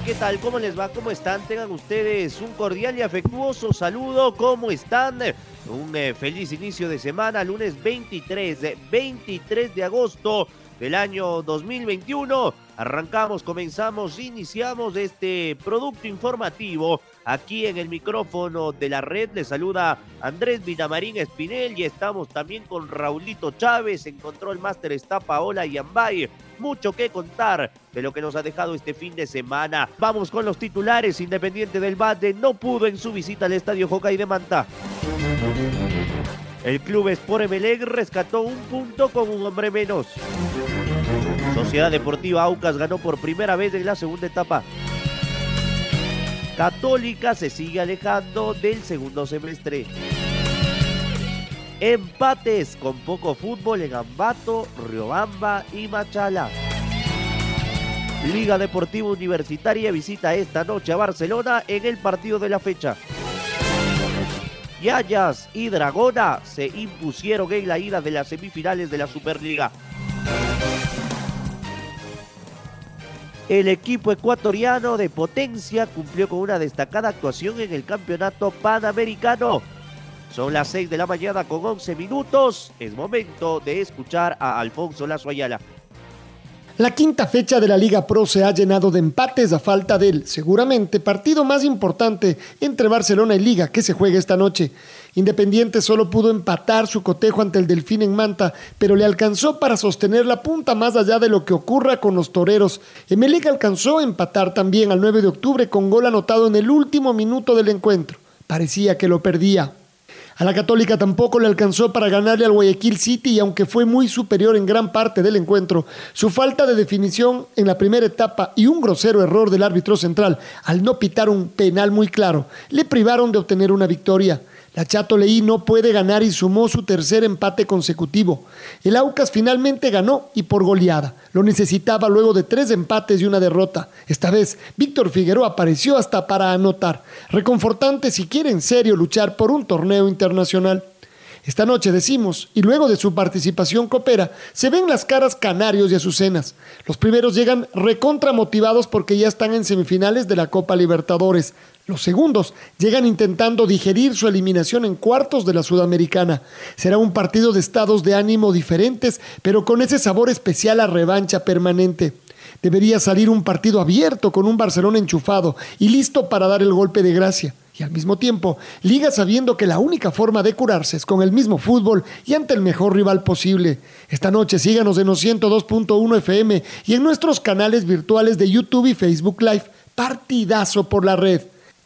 ¿Qué tal? ¿Cómo les va? ¿Cómo están? Tengan ustedes un cordial y afectuoso saludo. ¿Cómo están? Un eh, feliz inicio de semana, lunes 23, 23 de agosto del año 2021. Arrancamos, comenzamos, iniciamos este producto informativo aquí en el micrófono de la red. Le saluda Andrés Villamarín Espinel y estamos también con Raulito Chávez. En Control Master está Paola Yambay. Mucho que contar de lo que nos ha dejado este fin de semana. Vamos con los titulares. Independiente del Bate no pudo en su visita al estadio Jocay de Manta. El club Sport Emelec rescató un punto con un hombre menos. Sociedad Deportiva Aucas ganó por primera vez en la segunda etapa. Católica se sigue alejando del segundo semestre. Empates con poco fútbol en Ambato, Riobamba y Machala. Liga Deportiva Universitaria visita esta noche a Barcelona en el partido de la fecha. Yayas y Dragona se impusieron en la ida de las semifinales de la Superliga. El equipo ecuatoriano de potencia cumplió con una destacada actuación en el campeonato panamericano. Son las 6 de la mañana con 11 minutos. Es momento de escuchar a Alfonso Lazo Ayala. La quinta fecha de la Liga Pro se ha llenado de empates a falta del, seguramente, partido más importante entre Barcelona y Liga que se juega esta noche. Independiente solo pudo empatar su cotejo ante el Delfín en Manta, pero le alcanzó para sostener la punta más allá de lo que ocurra con los toreros. Emelec alcanzó a empatar también al 9 de octubre con gol anotado en el último minuto del encuentro. Parecía que lo perdía. A la Católica tampoco le alcanzó para ganarle al Guayaquil City y aunque fue muy superior en gran parte del encuentro, su falta de definición en la primera etapa y un grosero error del árbitro central al no pitar un penal muy claro le privaron de obtener una victoria. La Chato Leí no puede ganar y sumó su tercer empate consecutivo. El Aucas finalmente ganó y por goleada. Lo necesitaba luego de tres empates y una derrota. Esta vez, Víctor Figueroa apareció hasta para anotar. Reconfortante si quiere en serio luchar por un torneo internacional. Esta noche decimos, y luego de su participación coopera, se ven las caras canarios y azucenas. Los primeros llegan recontra motivados porque ya están en semifinales de la Copa Libertadores. Los segundos llegan intentando digerir su eliminación en cuartos de la Sudamericana. Será un partido de estados de ánimo diferentes, pero con ese sabor especial a revancha permanente. Debería salir un partido abierto con un Barcelona enchufado y listo para dar el golpe de gracia. Y al mismo tiempo, Liga sabiendo que la única forma de curarse es con el mismo fútbol y ante el mejor rival posible. Esta noche síganos en los 102.1 FM y en nuestros canales virtuales de YouTube y Facebook Live. Partidazo por la red.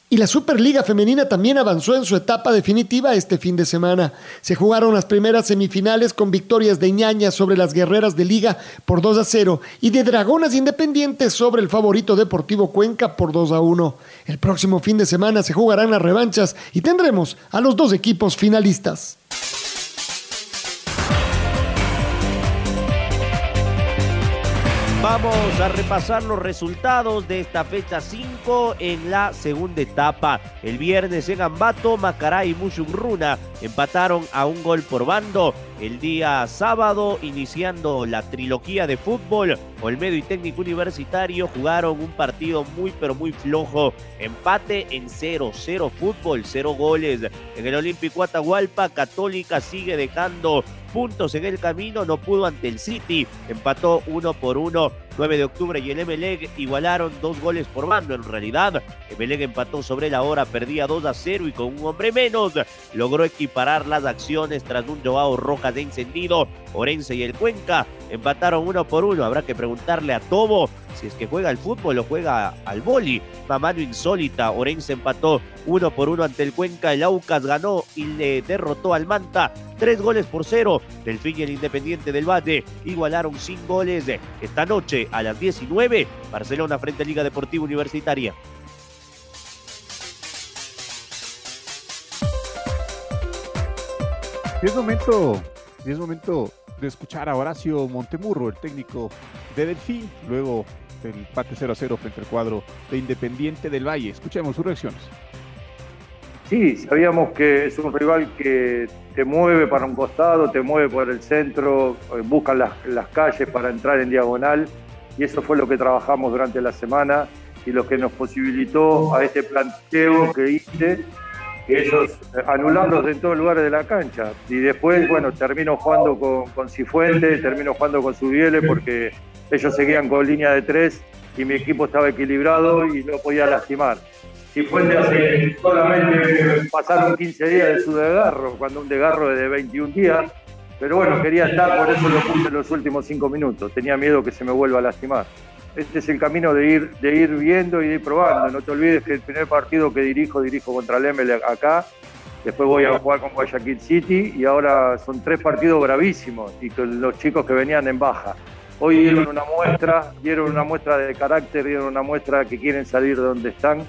Y la Superliga Femenina también avanzó en su etapa definitiva este fin de semana. Se jugaron las primeras semifinales con victorias de ñaña sobre las guerreras de Liga por 2 a 0 y de Dragonas Independientes sobre el favorito Deportivo Cuenca por 2 a 1. El próximo fin de semana se jugarán las revanchas y tendremos a los dos equipos finalistas. Vamos a repasar los resultados de esta fecha 5 en la segunda etapa. El viernes en Ambato, Macará y Mushurruna empataron a un gol por bando. El día sábado, iniciando la trilogía de fútbol, Olmedo y Técnico Universitario jugaron un partido muy pero muy flojo. Empate en 0-0 fútbol, 0 goles. En el Olímpico Atahualpa, Católica sigue dejando puntos en el camino, no pudo ante el City, empató uno por uno. 9 de octubre y el Emelec igualaron dos goles por bando. En realidad, Emelec empató sobre la hora, perdía 2 a 0 y con un hombre menos logró equiparar las acciones tras un Joao Rojas de encendido. Orense y el Cuenca empataron uno por uno. Habrá que preguntarle a Tobo si es que juega al fútbol o juega al boli. Mamano insólita. Orense empató uno por uno ante el Cuenca. El Aucas ganó y le derrotó al Manta. Tres goles por cero. Delfín y el Independiente del Valle igualaron sin goles. Esta noche a las 19, Barcelona frente a Liga Deportiva Universitaria. Y es momento, y es momento de escuchar a Horacio Montemurro, el técnico de Delfín, luego del empate 0 a 0 frente al cuadro de Independiente del Valle. Escuchemos sus reacciones. Sí, sabíamos que es un rival que te mueve para un costado, te mueve por el centro, eh, busca las, las calles para entrar en diagonal y eso fue lo que trabajamos durante la semana y lo que nos posibilitó a este planteo que hice ellos eh, anulándose en todos lugares de la cancha. Y después, bueno, termino jugando con, con Cifuente, termino jugando con Subiele porque ellos seguían con línea de tres y mi equipo estaba equilibrado y no podía lastimar. Cifuente hace solamente pasaron 15 días de su desgarro, cuando un desgarro es de 21 días. Pero bueno, quería estar, por eso lo puse en los últimos cinco minutos. Tenía miedo que se me vuelva a lastimar este es el camino de ir, de ir viendo y de ir probando. No te olvides que el primer partido que dirijo, dirijo contra el ML acá. Después voy a jugar con Guayaquil City y ahora son tres partidos bravísimos y con los chicos que venían en baja. Hoy dieron una muestra, dieron una muestra de carácter, dieron una muestra que quieren salir de donde están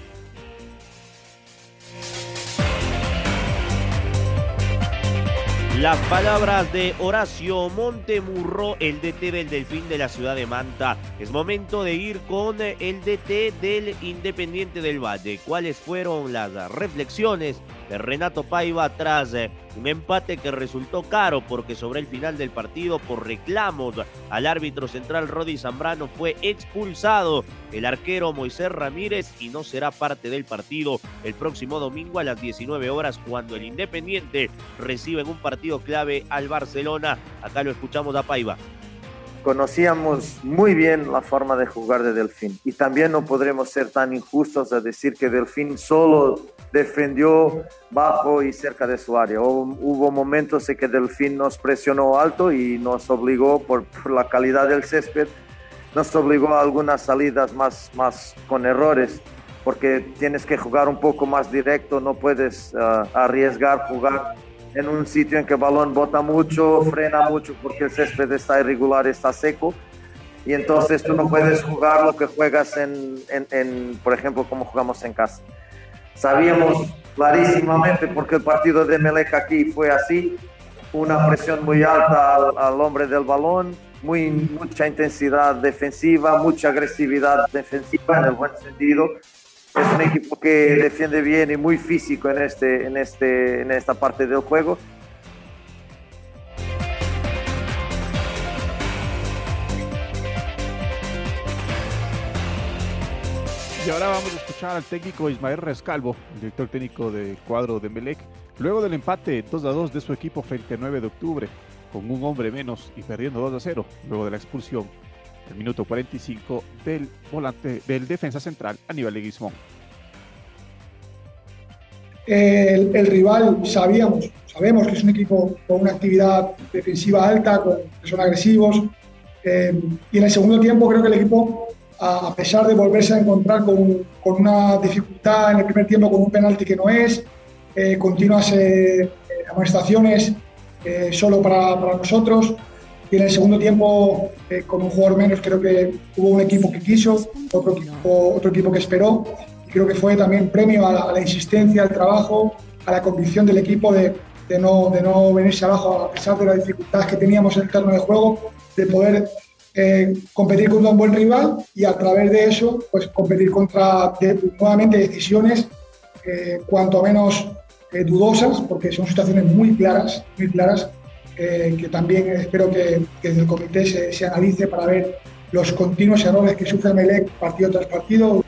Las palabras de Horacio Montemurro, el DT del Delfín de la ciudad de Manta. Es momento de ir con el DT del Independiente del Valle. ¿Cuáles fueron las reflexiones de Renato Paiva tras eh, un empate que resultó caro porque sobre el final del partido por reclamos al árbitro central Rodi Zambrano fue expulsado el arquero Moisés Ramírez y no será parte del partido el próximo domingo a las 19 horas cuando el Independiente recibe en un partido clave al Barcelona. Acá lo escuchamos a Paiva conocíamos muy bien la forma de jugar de Delfín y también no podremos ser tan injustos a decir que Delfín solo defendió bajo y cerca de su área. Hubo momentos en que Delfín nos presionó alto y nos obligó por, la calidad del césped, nos obligó a algunas salidas más, más con errores porque tienes que jugar un poco más directo, no puedes ah, arriesgar jugar en un sitio en que el balón bota mucho, frena mucho porque el césped está irregular, está seco. Y entonces tú no puedes jugar lo que juegas en, en, por ejemplo, como jugamos en casa. Sabíamos clarísimamente porque el partido de Melec aquí fue así, una presión muy alta al, al hombre del balón, muy, mucha intensidad defensiva, mucha agresividad defensiva en el buen sentido, es un equipo que defiende bien y muy físico en, este, en, este, en esta parte del juego. Y ahora vamos a escuchar al técnico Ismael Rescalvo, director técnico del cuadro de Melec, luego del empate 2 a 2 de su equipo frente a 9 de octubre, con un hombre menos y perdiendo 2 a 0, luego de la expulsión el minuto 45 del volante del defensa central Aníbal Leguizmón. El, el, rival sabíamos, sabemos que es un equipo con una actividad defensiva alta, con, que son agresivos. Eh, y en el segundo tiempo creo que el equipo, a, pesar de volverse a encontrar con, con, una dificultad en el primer tiempo con un penalti que no es, eh, continuas eh, amonestaciones eh, solo para, para nosotros, y en el segundo tiempo, eh, con un jugador menos, creo que hubo un equipo que quiso, otro equipo, otro equipo que esperó. Y creo que fue también premio a la, a la insistencia, al trabajo, a la convicción del equipo de, de, no, de no venirse abajo a pesar de las dificultades que teníamos en el terreno de juego, de poder eh, competir contra un buen rival y a través de eso, pues competir contra nuevamente decisiones eh, cuanto menos eh, dudosas, porque son situaciones muy claras, muy claras, que también espero que, desde el comité se, se, analice para ver los continuos errores que sufre Melec partido tras partido.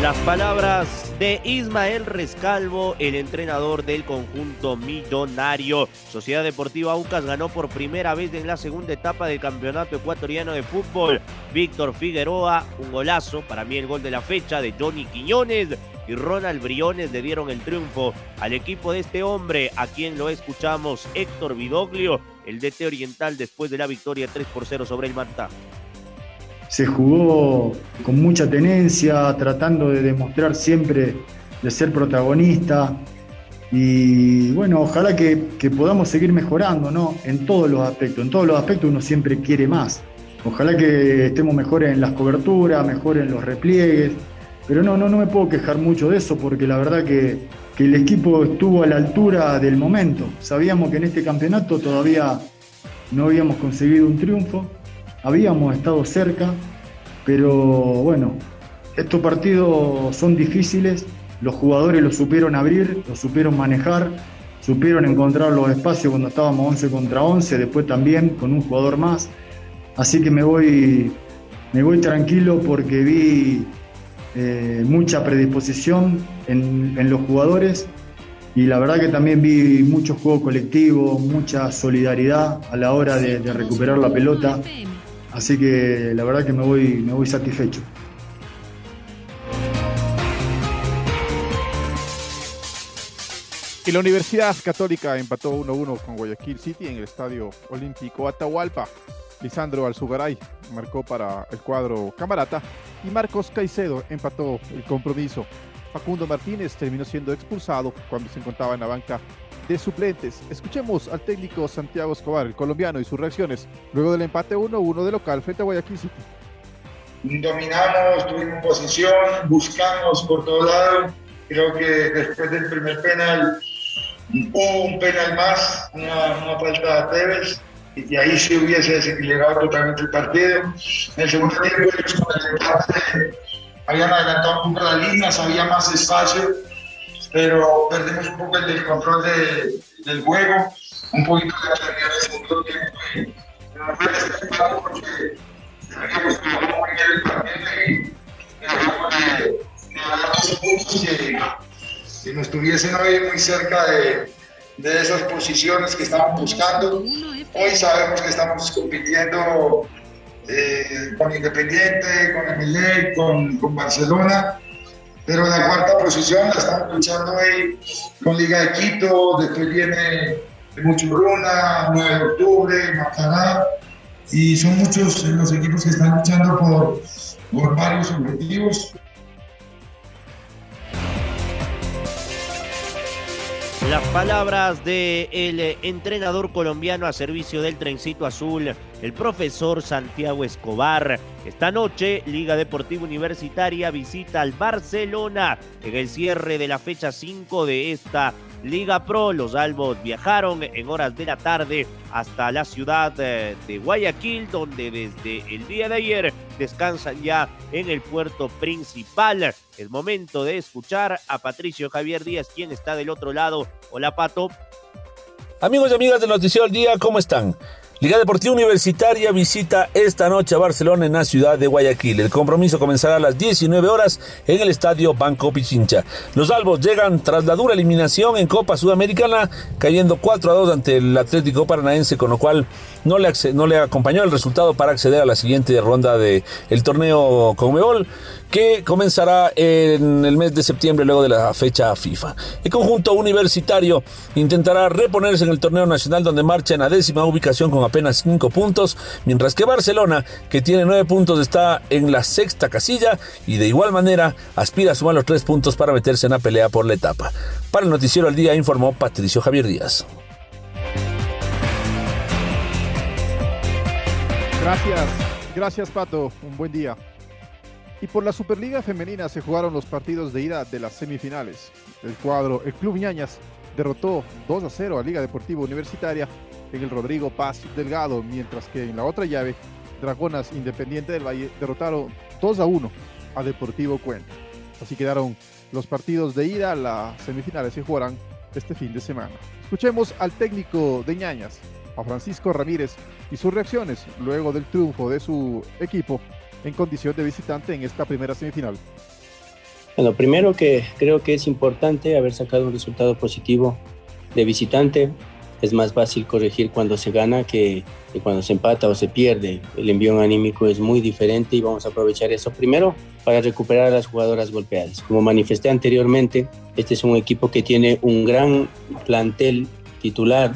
Las palabras de Ismael Rescalvo, el entrenador del conjunto millonario. Sociedad Deportiva Aucas ganó por primera vez en la segunda etapa del campeonato ecuatoriano de fútbol. Víctor Figueroa, un golazo, para mí el gol de la fecha de Johnny Quiñones y Ronald Briones le dieron el triunfo al equipo de este hombre, a quien lo escuchamos, Héctor Vidoglio, el DT Oriental después de la victoria 3 por 0 sobre el Manta se jugó con mucha tenencia, tratando de demostrar siempre de ser protagonista. Y bueno, ojalá que, podamos seguir mejorando, ¿no? En todos los aspectos. En todos los aspectos uno siempre quiere más. Ojalá que estemos mejores en las coberturas, mejores en los repliegues. Pero no, no, no me puedo quejar mucho de eso porque la verdad que, que el equipo estuvo a la altura del momento. Sabíamos que en este campeonato todavía no habíamos conseguido un triunfo habíamos estado cerca, pero bueno, estos partidos son difíciles, los jugadores lo supieron abrir, lo supieron manejar, supieron encontrar los espacios cuando estábamos 11 contra 11, después también con un jugador más. Así que me voy, me voy tranquilo porque vi eh, mucha predisposición en, los jugadores y la verdad que también vi mucho juego colectivo, mucha solidaridad a la hora de recuperar la pelota. Así que la verdad que me voy, me voy satisfecho. Y la Universidad Católica empató 1-1 con Guayaquil City en el Estadio Olímpico Atahualpa. Lisandro Alzugaray marcó para el cuadro Camarata y Marcos Caicedo empató el compromiso. Facundo Martínez terminó siendo expulsado cuando se encontraba en la banca de suplentes. Escuchemos al técnico Santiago Escobar, el colombiano, y sus reacciones luego del empate 1-1 de local frente a Guayaquil City. Dominamos, tuvimos posición, buscamos por todo lado. Creo que después del primer penal hubo un penal más, una, falta de Tevez, y ahí se hubiese desequilibrado totalmente el partido. En el segundo tiempo, habían adelantado un poco las líneas, había más espacio pero perdemos un poco el control de, del juego, un poquito de la calidad del segundo tiempo. No fue porque bien el partido y que, que nos estuviesen hoy muy cerca de, de esas posiciones que estaban buscando. Hoy sabemos que estamos compitiendo eh, con Independiente, con Emelec, con, con Barcelona pero la cuarta posición la estamos luchando ahí con Liga de Quito, después viene Muchurruna, 9 de octubre, Macará, y son muchos los equipos que están luchando por, por varios objetivos. Las palabras del el entrenador colombiano a servicio del Trencito Azul, el profesor Santiago Escobar. Esta noche, Liga Deportiva Universitaria visita al Barcelona en el cierre de la fecha 5 de esta Liga Pro. Los albos viajaron en horas de la tarde hasta la ciudad eh, de Guayaquil, donde desde el día de ayer descansan ya en el puerto principal. Es momento de escuchar a Patricio Javier Díaz, quien está del otro lado. Hola, Pato. Amigos y amigas del Noticiero del Día, ¿cómo están? Liga Deportiva Universitaria visita esta noche a Barcelona en la ciudad de Guayaquil. El compromiso comenzará a las 19 horas en el estadio Banco Pichincha. Los albos llegan tras la dura eliminación en Copa Sudamericana, cayendo 4 a 2 ante el Atlético Paranaense, con lo cual no le, no le acompañó el resultado para acceder a la siguiente ronda del el torneo Conmebol que comenzará en el mes de septiembre luego de la fecha FIFA. El conjunto universitario intentará reponerse en el torneo nacional donde marcha en la décima ubicación con apenas 5 puntos, mientras que Barcelona, que tiene 9 puntos, está en la sexta casilla y de igual manera aspira a sumar los 3 puntos para meterse en la pelea por la etapa. Para el noticiero al día informó Patricio Javier Díaz. Gracias, gracias Pato, un buen día. Y por la Superliga Femenina se jugaron los partidos de ida de las semifinales. El cuadro, el Club Ñañas, derrotó 2 a 0 a Liga Deportiva Universitaria en el Rodrigo Paz Delgado, mientras que en la otra llave, Dragonas Independiente del Valle derrotaron 2 a 1 a Deportivo Cuenca. Así quedaron los partidos de ida, las semifinales se jugarán este fin de semana. Escuchemos al técnico de Ñañas, a Francisco Ramírez, y sus reacciones luego del triunfo de su equipo en condición de visitante en esta primera semifinal. Bueno, primero que creo que es importante haber sacado un resultado positivo de visitante. Es más fácil corregir cuando se gana que, cuando se empata o se pierde. El envío anímico es muy diferente y vamos a aprovechar eso primero para recuperar a las jugadoras golpeadas. Como manifesté anteriormente, este es un equipo que tiene un gran plantel titular,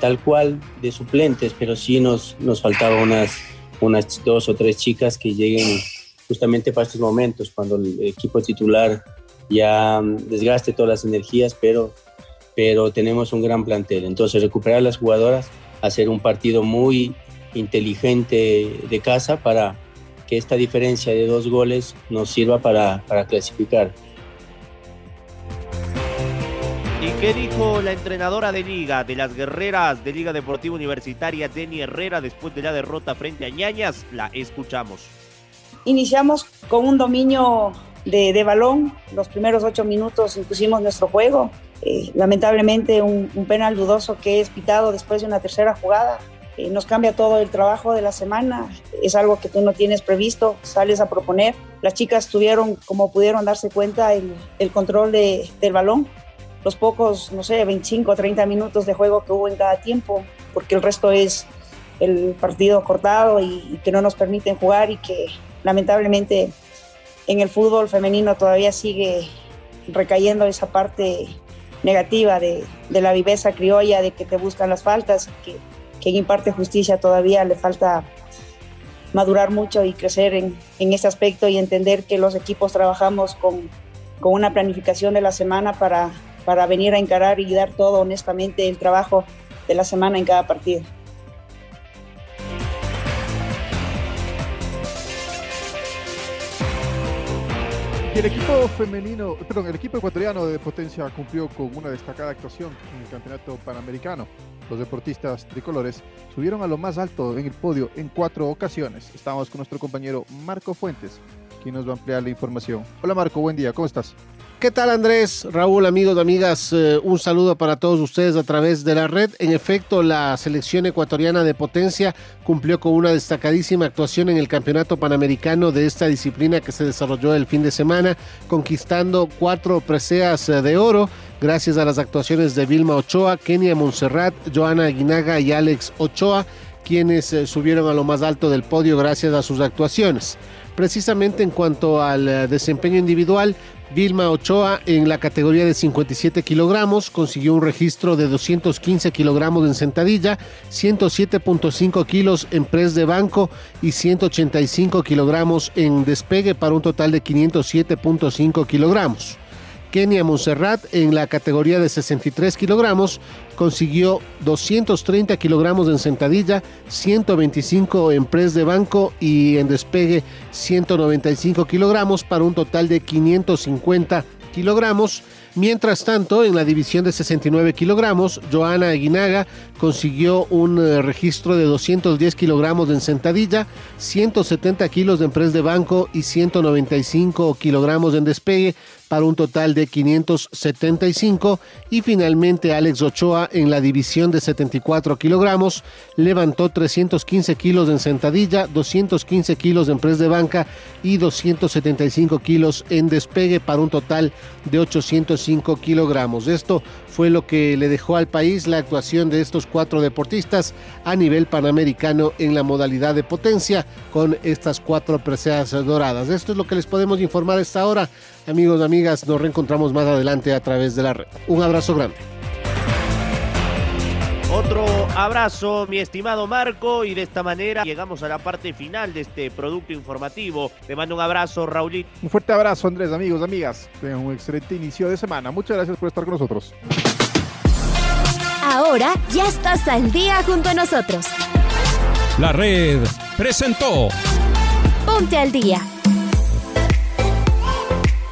tal cual de suplentes, pero sí nos, nos faltaba unas, unas dos o tres chicas que lleguen justamente para estos momentos, cuando el equipo titular ya desgaste todas las energías, pero, pero tenemos un gran plantel. Entonces, recuperar a las jugadoras, hacer un partido muy inteligente de casa para que esta diferencia de dos goles nos sirva para, para clasificar. ¿Y qué dijo la entrenadora de Liga, de las guerreras de Liga Deportiva Universitaria, Denny Herrera, después de la derrota frente a Ñañas? La escuchamos. Iniciamos con un dominio de, de balón. Los primeros ocho minutos impusimos nuestro juego. Eh, lamentablemente un, penal dudoso que es pitado después de una tercera jugada. Eh, nos cambia todo el trabajo de la semana. Es algo que tú no tienes previsto, sales a proponer. Las chicas tuvieron, como pudieron darse cuenta, el, el control de, del balón. Los pocos, no sé, 25 o 30 minutos de juego que hubo en cada tiempo, porque el resto es el partido cortado y, y que no nos permiten jugar y que lamentablemente en el fútbol femenino todavía sigue recayendo esa parte negativa de, de, la viveza criolla, de que te buscan las faltas, que quien imparte justicia todavía le falta madurar mucho y crecer en, en este aspecto y entender que los equipos trabajamos con, con una planificación de la semana para, para venir a encarar y dar todo honestamente el trabajo de la semana en cada partido. El equipo femenino, perdón, el equipo ecuatoriano de potencia cumplió con una destacada actuación en el campeonato panamericano. Los deportistas tricolores subieron a lo más alto en el podio en cuatro ocasiones. Estamos con nuestro compañero Marco Fuentes, quien nos va a ampliar la información. Hola Marco, buen día, ¿cómo estás? ¿Qué tal Andrés, Raúl, amigos, amigas? Eh, un saludo para todos ustedes a través de la red. En efecto, la selección ecuatoriana de potencia cumplió con una destacadísima actuación en el Campeonato Panamericano de esta disciplina que se desarrolló el fin de semana, conquistando cuatro preseas eh, de oro gracias a las actuaciones de Vilma Ochoa, Kenia Montserrat, Joana Aguinaga y Alex Ochoa, quienes eh, subieron a lo más alto del podio gracias a sus actuaciones. Precisamente en cuanto al eh, desempeño individual, Vilma Ochoa en la categoría de 57 kilogramos consiguió un registro de 215 kilogramos en sentadilla, 107.5 kilos en press de banco y 185 kilogramos en despegue para un total de 507.5 kilogramos. Kenia Monserrat en la categoría de 63 kilogramos consiguió 230 kilogramos en sentadilla, 125 en press de banco y en despegue 195 kilogramos para un total de 550 kilogramos. Mientras tanto, en la división de 69 kilogramos, Joana Aguinaga consiguió un uh, registro de 210 kilogramos en sentadilla, 170 kilos en press de banco y 195 kilogramos en despegue para un total de 575 y finalmente Alex Ochoa en la división de 74 kilogramos levantó 315 kilos en sentadilla, 215 kilos en press de banca y 275 kilos en despegue para un total de 805 kilogramos. Esto fue lo que le dejó al país la actuación de estos cuatro deportistas a nivel panamericano en la modalidad de potencia con estas cuatro preseas doradas. Esto es lo que les podemos informar a esta hora. Amigos, amigas, nos reencontramos más adelante a través de la red. Un abrazo grande. Otro abrazo, mi estimado Marco, y de esta manera llegamos a la parte final de este producto informativo. Te mando un abrazo, Raulito. Un fuerte abrazo, Andrés, amigos, amigas. Tengan un excelente inicio de semana. Muchas gracias por estar con nosotros. Ahora ya estás al día junto a nosotros. La red presentó Ponte al día.